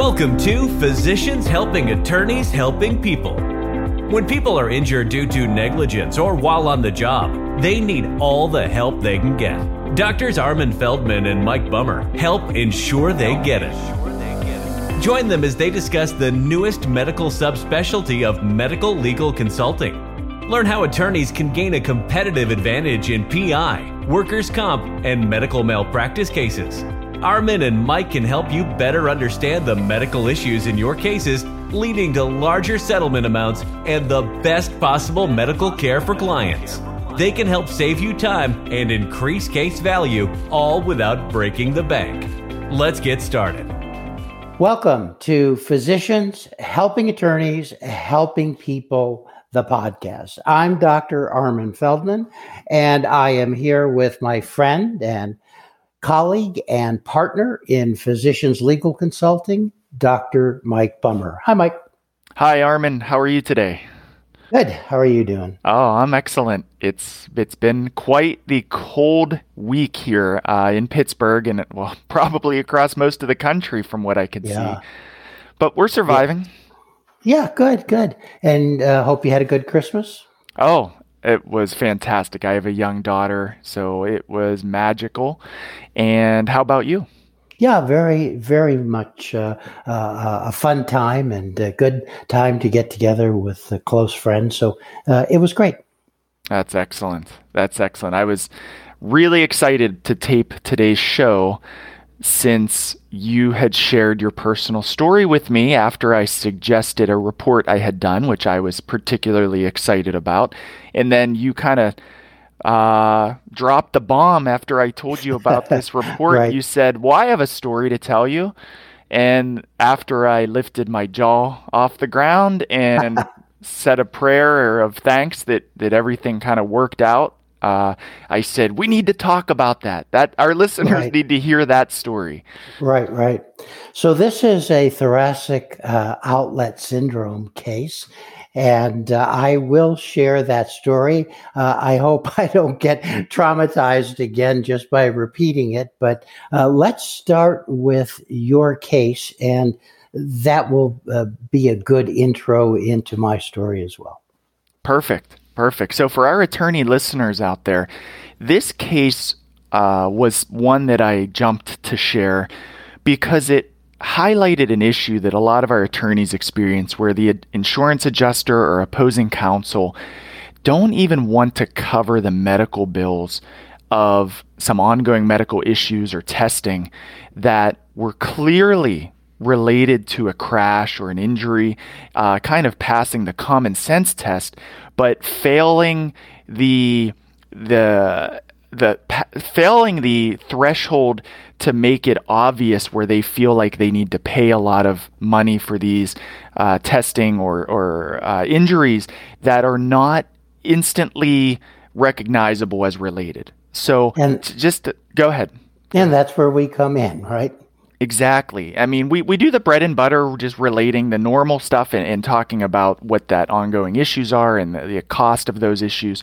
Welcome to Physicians Helping Attorneys Helping People. When people are injured due to negligence or while on the job, they need all the help they can get. Doctors Armin Feldman and Mike Bummer help ensure they get it. Join them as they discuss the newest medical subspecialty of medical legal consulting. Learn how attorneys can gain a competitive advantage in PI, workers' comp, and medical malpractice cases. Armin and Mike can help you better understand the medical issues in your cases, leading to larger settlement amounts and the best possible medical care for clients. They can help save you time and increase case value, all without breaking the bank. Let's get started. Welcome to Physicians Helping Attorneys Helping People, the podcast. I'm Dr. Armin Feldman, and I am here with my friend and colleague and partner in Physicians Legal Consulting, Dr. Mike Bummer. Hi, Mike. Hi, Armin. How are you today? Good. How are you doing? Oh, I'm excellent. It's it's been quite the cold week here uh, in Pittsburgh, and well, probably across most of the country, from what I can yeah. see. But we're surviving. Yeah. yeah good. Good. And uh, hope you had a good Christmas. Oh, it was fantastic. I have a young daughter, so it was magical. And how about you? Yeah, very, very much uh, uh, a fun time and a good time to get together with close friends. So uh, it was great. That's excellent. That's excellent. I was really excited to tape today's show since you had shared your personal story with me after I suggested a report I had done, which I was particularly excited about. And then you kind of uh, dropped the bomb after I told you about this report. right. You said, Well, I have a story to tell you. And after I lifted my jaw off the ground and said a prayer of thanks that, that everything kind of worked out, uh, I said we need to talk about that. That our listeners right. need to hear that story. Right, right. So this is a thoracic uh, outlet syndrome case, and uh, I will share that story. Uh, I hope I don't get traumatized again just by repeating it. But uh, let's start with your case, and that will uh, be a good intro into my story as well. Perfect. Perfect. So, for our attorney listeners out there, this case uh, was one that I jumped to share because it highlighted an issue that a lot of our attorneys experience where the insurance adjuster or opposing counsel don't even want to cover the medical bills of some ongoing medical issues or testing that were clearly related to a crash or an injury, uh, kind of passing the common sense test, but failing the the the failing the threshold to make it obvious where they feel like they need to pay a lot of money for these uh, testing or or uh, injuries that are not instantly recognizable as related. So and, just go ahead. And that's where we come in, right? Exactly. I mean, we, we do the bread and butter, just relating the normal stuff and, and talking about what that ongoing issues are and the, the cost of those issues.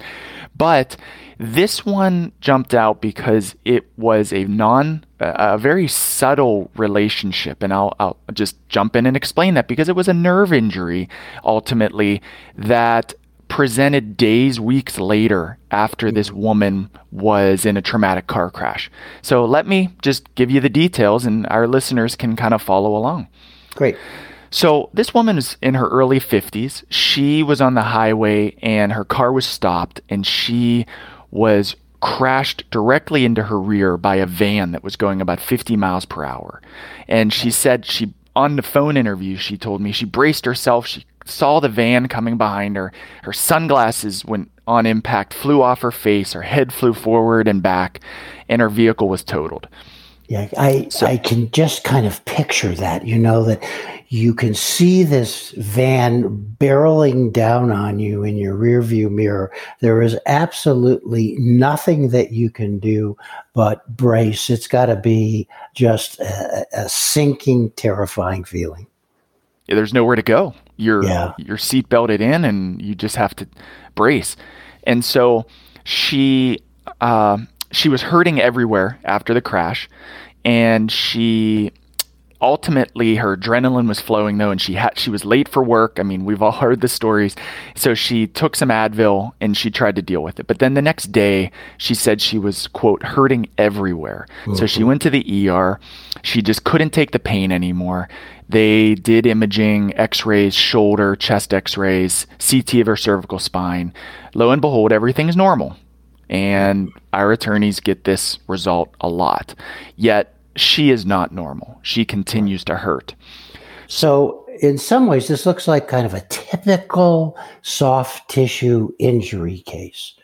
But this one jumped out because it was a non, a very subtle relationship. And I'll, I'll just jump in and explain that because it was a nerve injury ultimately that presented days, weeks later after this mm-hmm. woman was in a traumatic car crash. So let me just give you the details and our listeners can kind of follow along. Great. So this woman is in her early 50s. She was on the highway and her car was stopped and she was crashed directly into her rear by a van that was going about 50 miles per hour. And she said she on the phone interview she told me she braced herself, she saw the van coming behind her. Her sunglasses went on impact, flew off her face, her head flew forward and back, and her vehicle was totaled. Yeah, I so, I can just kind of picture that. You know that you can see this van barreling down on you in your rearview mirror. There is absolutely nothing that you can do but brace. It's got to be just a, a sinking, terrifying feeling. Yeah, there's nowhere to go you're yeah. you're seat belted in and you just have to brace. And so she uh, she was hurting everywhere after the crash, and she ultimately her adrenaline was flowing though and she had she was late for work. I mean we've all heard the stories. So she took some advil and she tried to deal with it. But then the next day she said she was quote hurting everywhere. Mm-hmm. so she went to the er she just couldn't take the pain anymore. They did imaging x-rays shoulder chest x-rays ct of her cervical spine. Lo and behold everything is normal. And our attorneys get this result a lot. Yet she is not normal. She continues to hurt. So, in some ways, this looks like kind of a typical soft tissue injury case,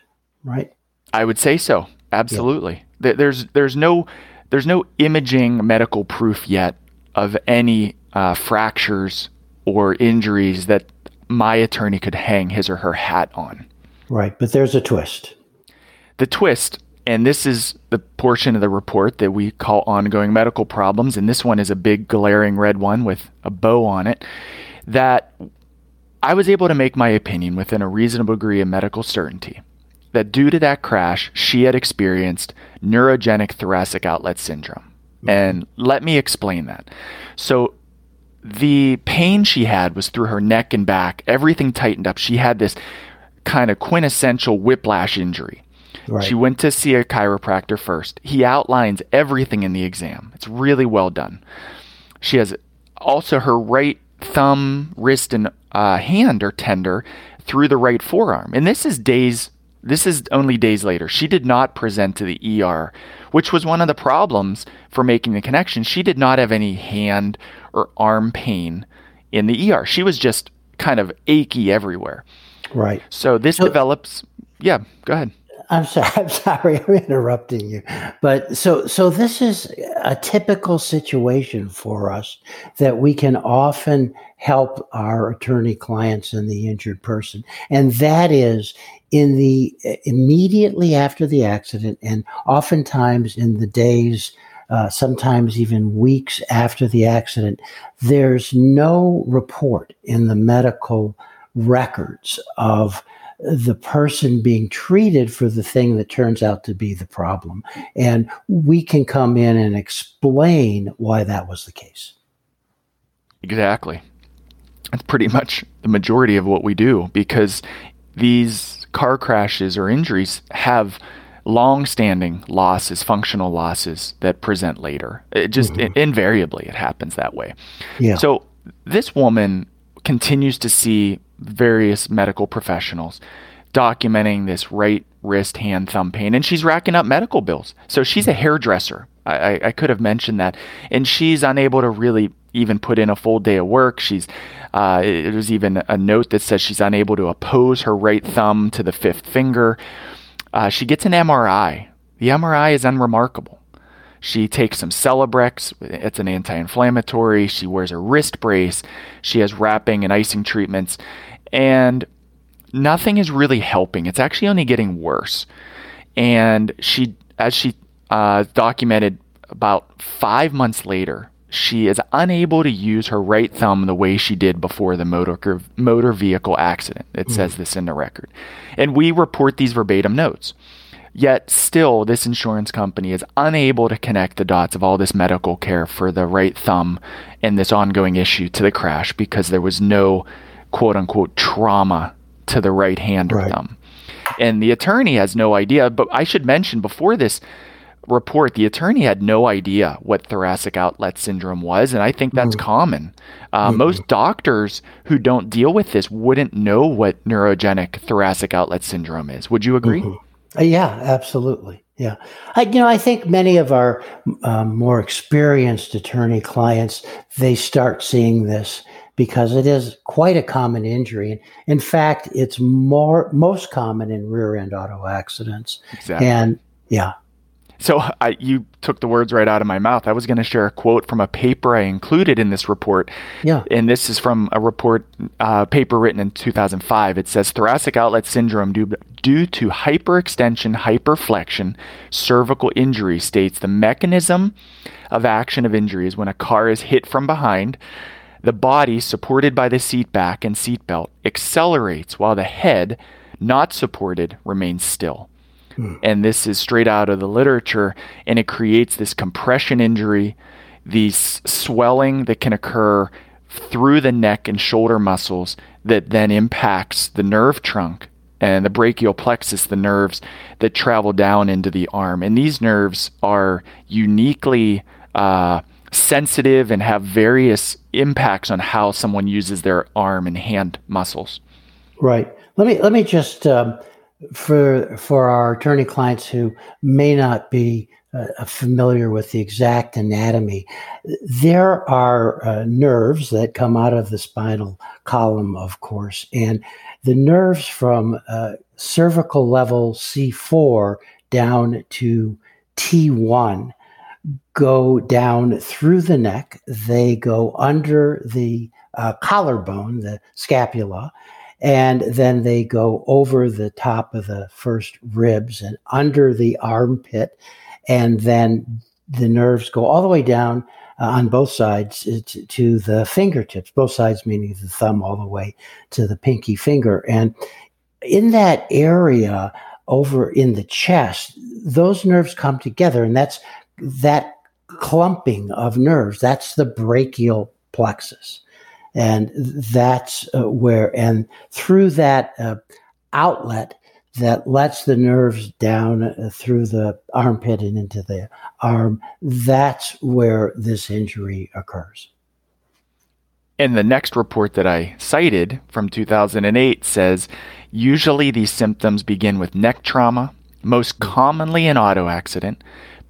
right? I would say so. Absolutely. Yeah. There's there's no there's no imaging medical proof yet of any uh, fractures or injuries that my attorney could hang his or her hat on. Right, but there's a twist. The twist and this is the portion of the report that we call ongoing medical problems. And this one is a big glaring red one with a bow on it. That I was able to make my opinion within a reasonable degree of medical certainty that due to that crash, she had experienced neurogenic thoracic outlet syndrome. And let me explain that. So, the pain she had was through her neck and back, everything tightened up. She had this kind of quintessential whiplash injury. Right. She went to see a chiropractor first. He outlines everything in the exam. It's really well done. She has also her right thumb, wrist, and uh, hand are tender through the right forearm. And this is days. This is only days later. She did not present to the ER, which was one of the problems for making the connection. She did not have any hand or arm pain in the ER. She was just kind of achy everywhere. Right. So this so, develops. Yeah, go ahead. I'm sorry. I'm sorry. I'm interrupting you. But so so this is a typical situation for us that we can often help our attorney clients and the injured person, and that is in the immediately after the accident, and oftentimes in the days. Uh, sometimes even weeks after the accident, there's no report in the medical records of the person being treated for the thing that turns out to be the problem. And we can come in and explain why that was the case. Exactly. That's pretty much the majority of what we do because these car crashes or injuries have long-standing losses, functional losses that present later. It just mm-hmm. it, invariably it happens that way. Yeah. So this woman continues to see various medical professionals documenting this right wrist, hand, thumb pain, and she's racking up medical bills. So she's a hairdresser. I, I could have mentioned that, and she's unable to really even put in a full day of work. She's uh, there's even a note that says she's unable to oppose her right thumb to the fifth finger. Uh, she gets an MRI. The MRI is unremarkable. She takes some Celebrex, it's an anti inflammatory. She wears a wrist brace. She has wrapping and icing treatments. And nothing is really helping. It's actually only getting worse. And she, as she uh, documented about five months later, she is unable to use her right thumb the way she did before the motor motor vehicle accident. It mm. says this in the record. And we report these verbatim notes. Yet still, this insurance company is unable to connect the dots of all this medical care for the right thumb and this ongoing issue to the crash because there was no quote unquote trauma to the right hand or right. thumb. And the attorney has no idea. But I should mention before this report, the attorney had no idea what thoracic outlet syndrome was. And I think that's mm. common. Uh, mm-hmm. Most doctors who don't deal with this wouldn't know what neurogenic thoracic outlet syndrome is. Would you agree? Mm-hmm. Yeah, absolutely. Yeah, I, you know, I think many of our um, more experienced attorney clients they start seeing this because it is quite a common injury. In fact, it's more most common in rear end auto accidents. Exactly. And yeah, so I, you took the words right out of my mouth. I was going to share a quote from a paper I included in this report. Yeah. And this is from a report uh, paper written in 2005. It says thoracic outlet syndrome due, due to hyperextension, hyperflexion, cervical injury states the mechanism of action of injury is when a car is hit from behind. The body, supported by the seat back and seat belt, accelerates while the head, not supported, remains still. Hmm. And this is straight out of the literature, and it creates this compression injury. the swelling that can occur through the neck and shoulder muscles that then impacts the nerve trunk and the brachial plexus, the nerves that travel down into the arm. And these nerves are uniquely uh, sensitive and have various impacts on how someone uses their arm and hand muscles. Right. Let me let me just um, for for our attorney clients who may not be uh, familiar with the exact anatomy, there are uh, nerves that come out of the spinal column, of course, and the nerves from uh, cervical level C4 down to T1 go down through the neck. They go under the uh, collarbone, the scapula, and then they go over the top of the first ribs and under the armpit, and then the nerves go all the way down uh, on both sides to, to the fingertips, both sides meaning the thumb all the way to the pinky finger. And in that area over in the chest, those nerves come together, and that's that clumping of nerves. That's the brachial plexus. And that's uh, where, and through that uh, outlet, that lets the nerves down uh, through the armpit and into the arm. That's where this injury occurs. And the next report that I cited from 2008 says usually these symptoms begin with neck trauma, most commonly an auto accident.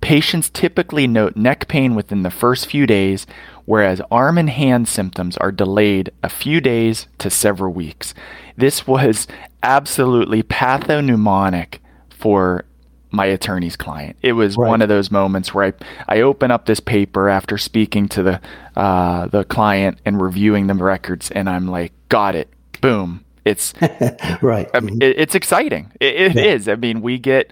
Patients typically note neck pain within the first few days, whereas arm and hand symptoms are delayed a few days to several weeks. This was absolutely pathognomonic for my attorney's client. It was right. one of those moments where I, I open up this paper after speaking to the uh, the client and reviewing the records, and I'm like, got it, boom. It's right. I mean, it, it's exciting. It, it yeah. is. I mean, we get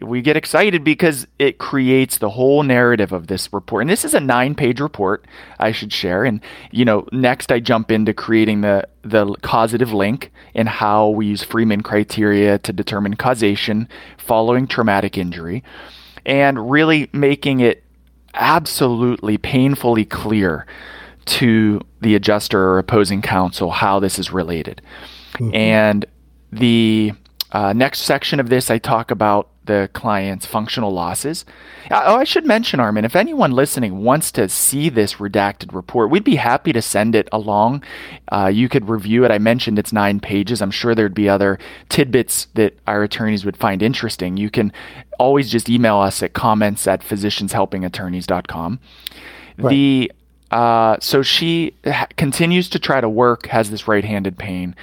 we get excited because it creates the whole narrative of this report. And this is a nine-page report I should share. And you know, next I jump into creating the the causative link and how we use Freeman criteria to determine causation following traumatic injury, and really making it absolutely painfully clear to the adjuster or opposing counsel how this is related. Mm-hmm. And the uh, next section of this, I talk about the client's functional losses. Oh, I should mention, Armin, if anyone listening wants to see this redacted report, we'd be happy to send it along. Uh, you could review it. I mentioned it's nine pages. I'm sure there'd be other tidbits that our attorneys would find interesting. You can always just email us at comments at physicianshelpingattorneys.com. Right. The uh, so she ha- continues to try to work, has this right-handed pain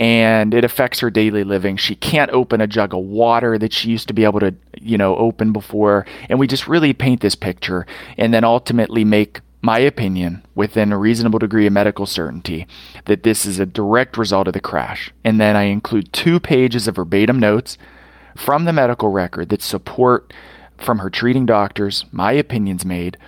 and it affects her daily living. She can't open a jug of water that she used to be able to, you know, open before. And we just really paint this picture and then ultimately make my opinion within a reasonable degree of medical certainty that this is a direct result of the crash. And then I include two pages of verbatim notes from the medical record that support from her treating doctors my opinions made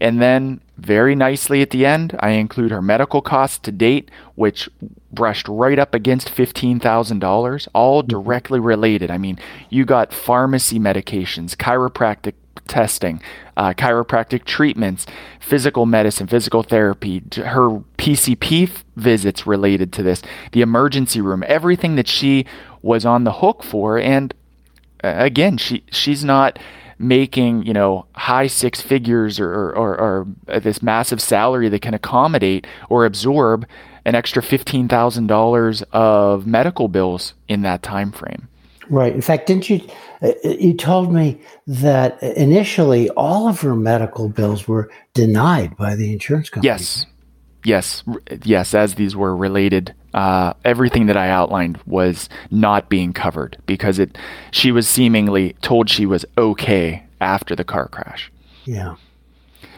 and then, very nicely at the end, I include her medical costs to date, which brushed right up against $15,000, all mm-hmm. directly related. I mean, you got pharmacy medications, chiropractic testing, uh, chiropractic treatments, physical medicine, physical therapy, her PCP f- visits related to this, the emergency room, everything that she was on the hook for. And uh, again, she she's not making you know high six figures or, or, or, or this massive salary that can accommodate or absorb an extra fifteen thousand dollars of medical bills in that time frame. Right. In fact, didn't you? Uh, you told me that initially all of her medical bills were denied by the insurance company. Yes. Yes. Yes. As these were related uh, everything that I outlined was not being covered because it she was seemingly told she was okay after the car crash. Yeah.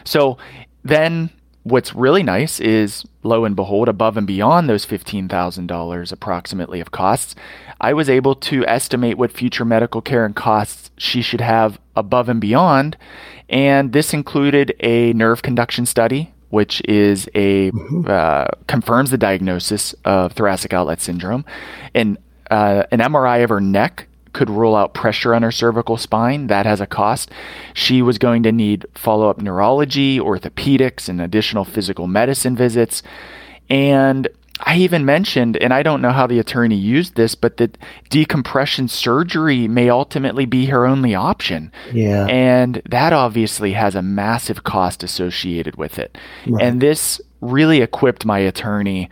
So then what's really nice is lo and behold above and beyond those $15,000 approximately of costs I was able to estimate what future medical care and costs she should have above and beyond and this included a nerve conduction study which is a mm-hmm. uh, confirms the diagnosis of thoracic outlet syndrome, and uh, an MRI of her neck could rule out pressure on her cervical spine. That has a cost. She was going to need follow up neurology, orthopedics, and additional physical medicine visits. And I even mentioned, and I don't know how the attorney used this, but that decompression surgery may ultimately be her only option. Yeah. And that obviously has a massive cost associated with it. Right. And this really equipped my attorney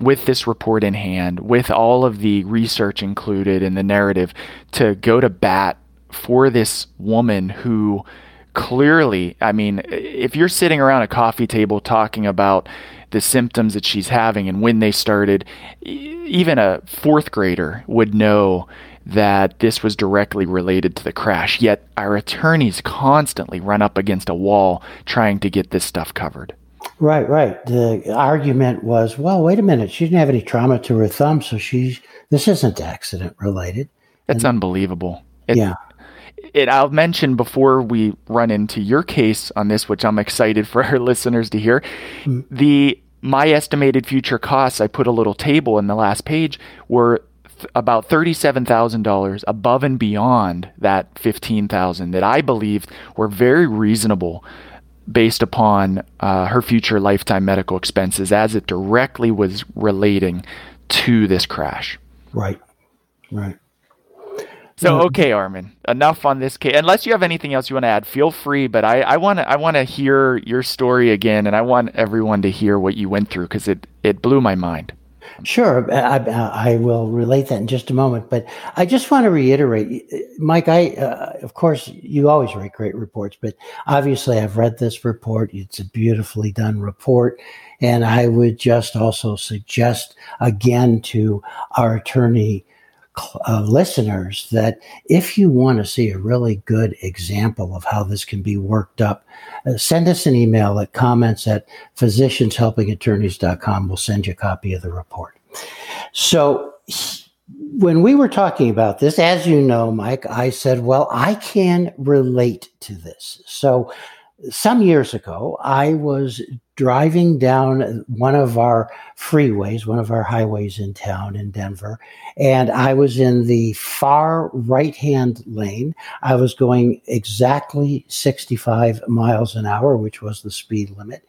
with this report in hand, with all of the research included in the narrative, to go to bat for this woman who clearly, I mean, if you're sitting around a coffee table talking about the symptoms that she's having and when they started, even a fourth grader would know that this was directly related to the crash. Yet our attorneys constantly run up against a wall trying to get this stuff covered. Right, right. The argument was, well, wait a minute, she didn't have any trauma to her thumb, so she's this isn't accident related. That's and, unbelievable. It, yeah. It, I'll mention before we run into your case on this, which I'm excited for our listeners to hear. Mm-hmm. The my estimated future costs, I put a little table in the last page, were th- about $37,000 above and beyond that 15,000 that I believed were very reasonable based upon uh, her future lifetime medical expenses as it directly was relating to this crash. Right. Right. So mm-hmm. okay, Armin, enough on this case. Unless you have anything else you want to add, feel free. But I I want to I want to hear your story again, and I want everyone to hear what you went through because it it blew my mind. Sure, uh, I, uh, I, will relate that in just a moment. But I just want to reiterate, Mike. I, uh, of course, you always write great reports, but obviously, I've read this report. It's a beautifully done report, and I would just also suggest again to our attorney uh, listeners that if you want to see a really good example of how this can be worked up, uh, send us an email at comments at physicianshelpingattorneys.com. We'll send you a copy of the report. So, when we were talking about this, as you know, Mike, I said, well, I can relate to this. So, some years ago, I was driving down one of our freeways, one of our highways in town in Denver, and I was in the far right hand lane. I was going exactly 65 miles an hour, which was the speed limit.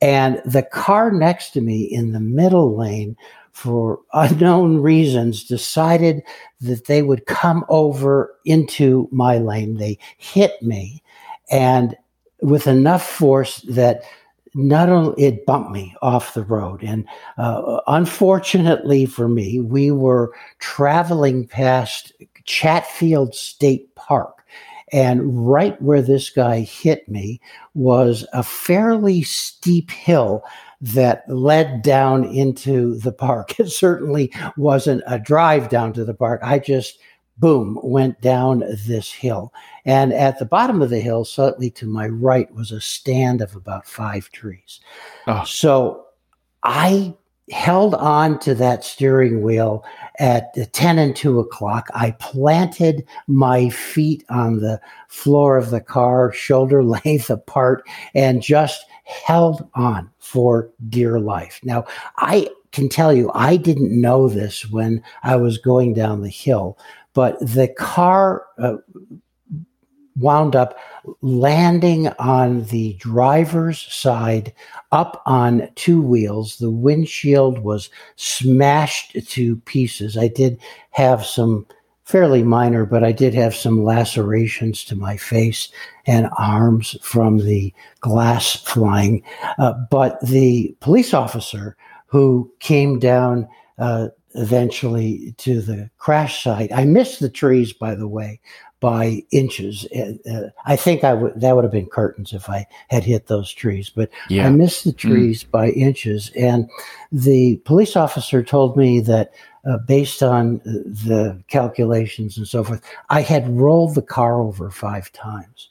And the car next to me in the middle lane, for unknown reasons, decided that they would come over into my lane. They hit me. And with enough force that not only it bumped me off the road and uh, unfortunately for me we were traveling past chatfield state park and right where this guy hit me was a fairly steep hill that led down into the park. It certainly wasn't a drive down to the park. I just boom, went down this hill. And at the bottom of the hill, slightly to my right, was a stand of about five trees. Oh. So I held on to that steering wheel at 10 and 2 o'clock. I planted my feet on the floor of the car, shoulder length apart, and just held on for dear life. Now, I can tell you, I didn't know this when I was going down the hill, but the car uh, wound up landing on the driver's side up on two wheels. The windshield was smashed to pieces. I did have some fairly minor, but I did have some lacerations to my face and arms from the glass flying. Uh, but the police officer who came down uh, eventually to the crash site. I missed the trees, by the way, by inches. Uh, uh I think I would that would have been curtains if I had hit those trees, but yeah. I missed the mm-hmm. trees mm. by inches. And the police officer told me that. Uh, based on the calculations and so forth, I had rolled the car over five times.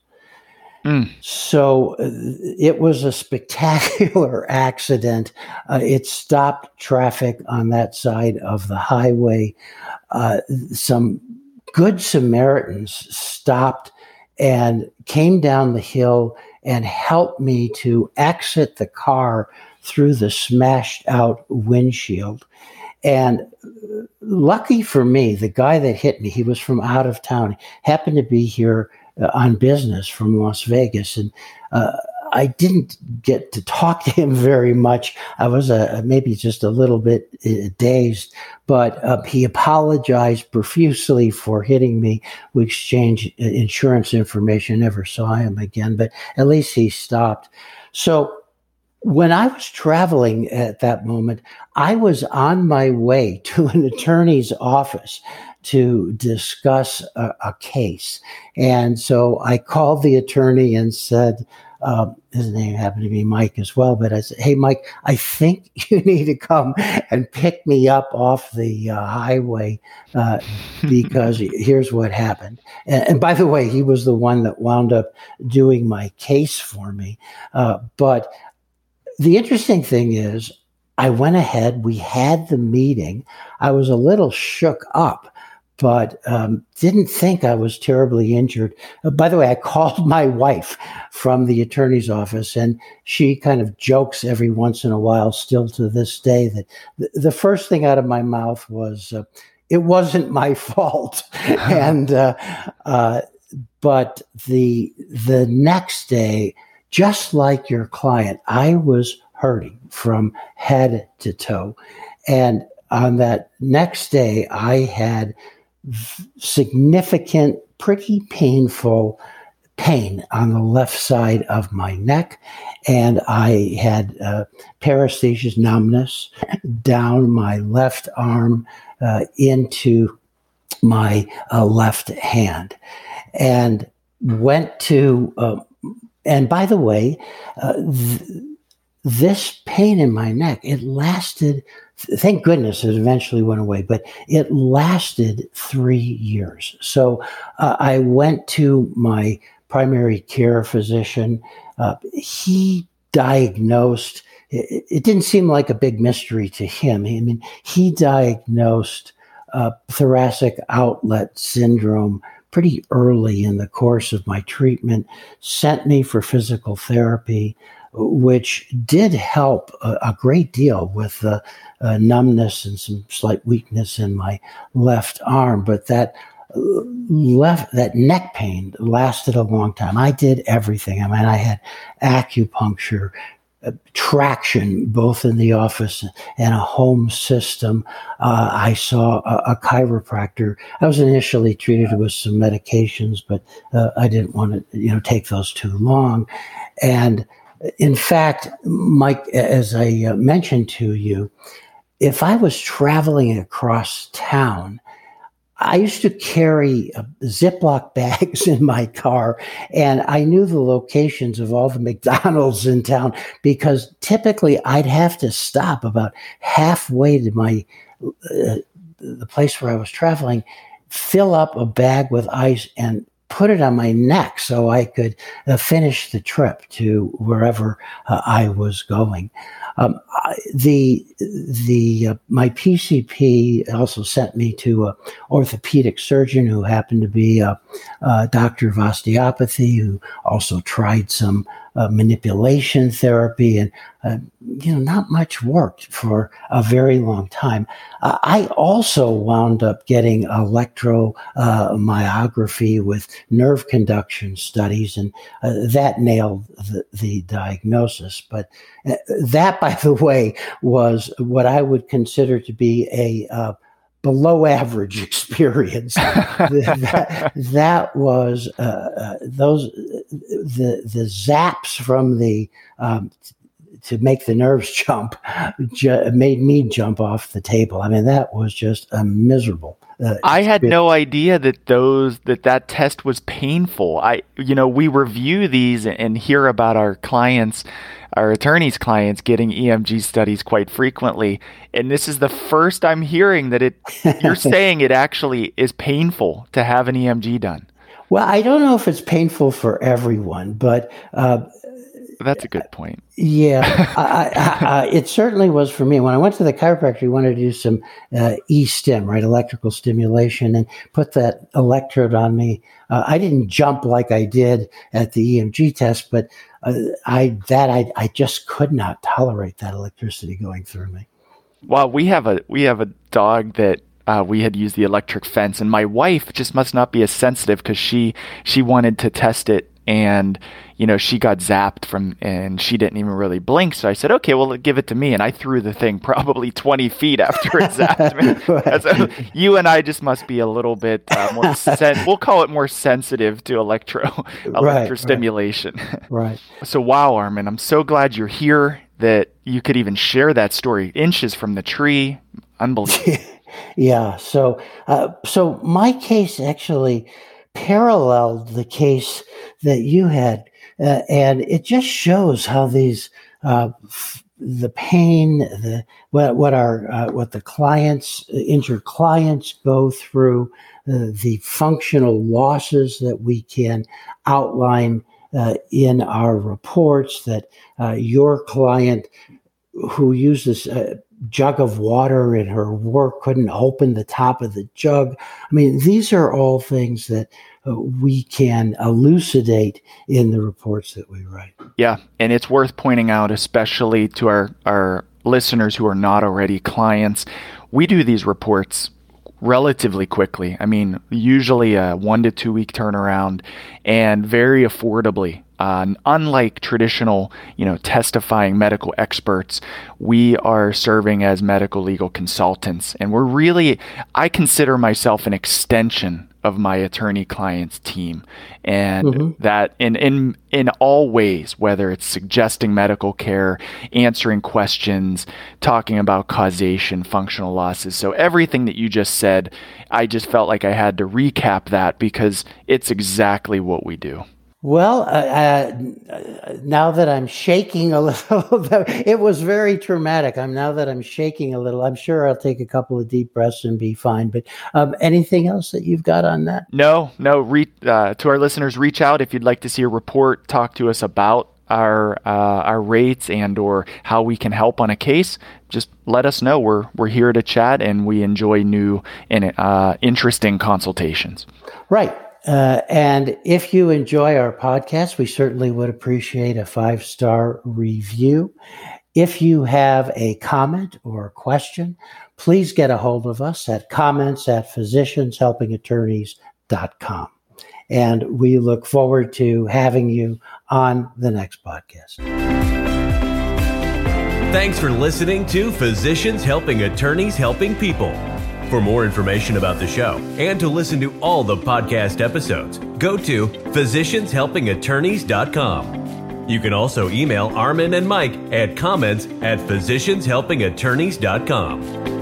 Mm. So uh, it was a spectacular accident. Uh, it stopped traffic on that side of the highway. Uh, some good Samaritans stopped and came down the hill and helped me to exit the car through the smashed out windshield. And lucky for me, the guy that hit me, he was from out of town, happened to be here uh, on business from Las Vegas, and uh, I didn't get to talk to him very much. I was uh, maybe just a little bit uh, dazed, but uh, he apologized profusely for hitting me. We exchanged uh, insurance information, never saw him again, but at least he stopped. So when I was traveling at that moment, I was on my way to an attorney's office to discuss a, a case. And so I called the attorney and said, uh, his name happened to be Mike as well, but I said, Hey, Mike, I think you need to come and pick me up off the uh, highway uh, because here's what happened. And, and, by the way, he was the one that wound up doing my case for me. Uh, but the interesting thing is, I went ahead, we had the meeting. I was a little shook up but um, didn't think I was terribly injured. Uh, by the way, I called my wife from the attorney's office, and she kind of jokes every once in a while, still to this day, that th- the first thing out of my mouth was, uh, "It wasn't my fault," and uh, uh, but the the next day, just like your client, I was hurting from head to toe, and on that next day, I had significant, pretty painful pain on the left side of my neck. And I had uh, paresthesias, numbness down my left arm uh, into my uh, left hand. And went to, uh, and by the way, uh, th- this pain in my neck, it lasted thank goodness it eventually went away, but it lasted three years. So uh, I went to my primary care physician. Uh, he diagnosed, it, didn't seem like a big mystery to him. I mean, he diagnosed uh, thoracic outlet syndrome pretty early in the course of my treatment, sent me for physical therapy which did help a, a great deal with the uh, numbness and some slight weakness in my left arm. But that uh, left that neck pain lasted a long time. I did everything. I mean, I had acupuncture, uh, traction, both in the office and a home system. Uh, I saw a, a, chiropractor. I was initially treated with some medications, but uh, I didn't want to, you know, take those too long. And in fact, Mike, as I uh, mentioned to you, if I was traveling across town, I used to carry uh, Ziploc bags in my car, and I knew the locations of all the McDonald's in town because typically I'd have to stop about halfway to my uh, the place where I was traveling, fill up a bag with ice, and put it on my neck so I could uh, finish the trip to wherever uh, I was going. Um, the the uh, my PCP also sent me to an orthopedic surgeon who happened to be a, a doctor of osteopathy who also tried some uh, manipulation therapy, and uh, you know, not much worked for a very long time. Uh, I also wound up getting electromyography uh, with nerve conduction studies, and uh, that nailed the, the diagnosis. But uh, that, by the way, was what I would consider to be a below average experience. that, that, was uh, uh, those the the zaps from the um, to make the nerves jump ju- made me jump off the table. I mean, that was just a miserable. Uh, I had no idea that those that that test was painful. I you know we review these and hear about our clients our attorneys' clients getting EMG studies quite frequently. And this is the first I'm hearing that it you're saying it actually is painful to have an EMG done. Well, I don't know if it's painful for everyone, but uh, that's a good point. Yeah, I, I, I, it certainly was for me. When I went to the chiropractor, he wanted to do some uh, e-stim, right, electrical stimulation, and put that electrode on me. Uh, I didn't jump like I did at the EMG test, but uh, I that I I just could not tolerate that electricity going through me. Well, we have a we have a dog that uh, we had used the electric fence, and my wife just must not be as sensitive because she she wanted to test it and you know she got zapped from and she didn't even really blink. So i said okay well give it to me. And i threw the thing probably 20 feet after it zapped me. Right. so you and i just must be a little bit uh, more sen- we'll call it more sensitive to electro electrostimulation right, right. So wow armin i'm so glad you're here that you could even share that story. Inches from the tree. Unbelievable. Yeah so uh, so my case actually paralleled the case that you had, uh, and it just shows how these uh, f- the pain, the what what our uh, what the clients injured clients go through, uh, the functional losses that we can outline uh, in our reports that uh, your client who uses jug of water in her work couldn't open the top of the jug. I mean, these are all things that uh, we can elucidate in the reports that we write. Yeah, and it's worth pointing out, especially to our, our listeners who are not already clients, we do these reports relatively quickly. I mean, usually a one to two week turnaround and very affordably. Uh, unlike traditional, you know, testifying medical experts, we are serving as medical legal consultants, and we're really, I consider myself an extension of my attorney clients team. And mm-hmm. that in in in all ways whether it's suggesting medical care answering questions talking about causation functional losses. So everything that you just said i just felt like i had to recap that because it's exactly what we do well, uh, uh, now that I'm shaking a little, it was very traumatic. I'm now that I'm shaking a little. I'm sure I'll take a couple of deep breaths and be fine. But um, anything else that you've got on that? No, no. Re- uh, to our listeners, reach out if you'd like to see a report. Talk to us about our uh, our rates and or how we can help on a case. Just let us know. We're we're here to chat, and we enjoy new and uh, interesting consultations. Right. Uh, and if you enjoy our podcast, we certainly would appreciate a five star review. If you have a comment or a question, please get a hold of us at comments at physicianshelpingattorneys.com. And we look forward to having you on the next podcast. Thanks for listening to Physicians Helping Attorneys Helping People. For more information about the show and to listen to all the podcast episodes, go to physicianshelpingattorneys.com. You can also email Armin and Mike at comments at physicianshelpingattorneys.com.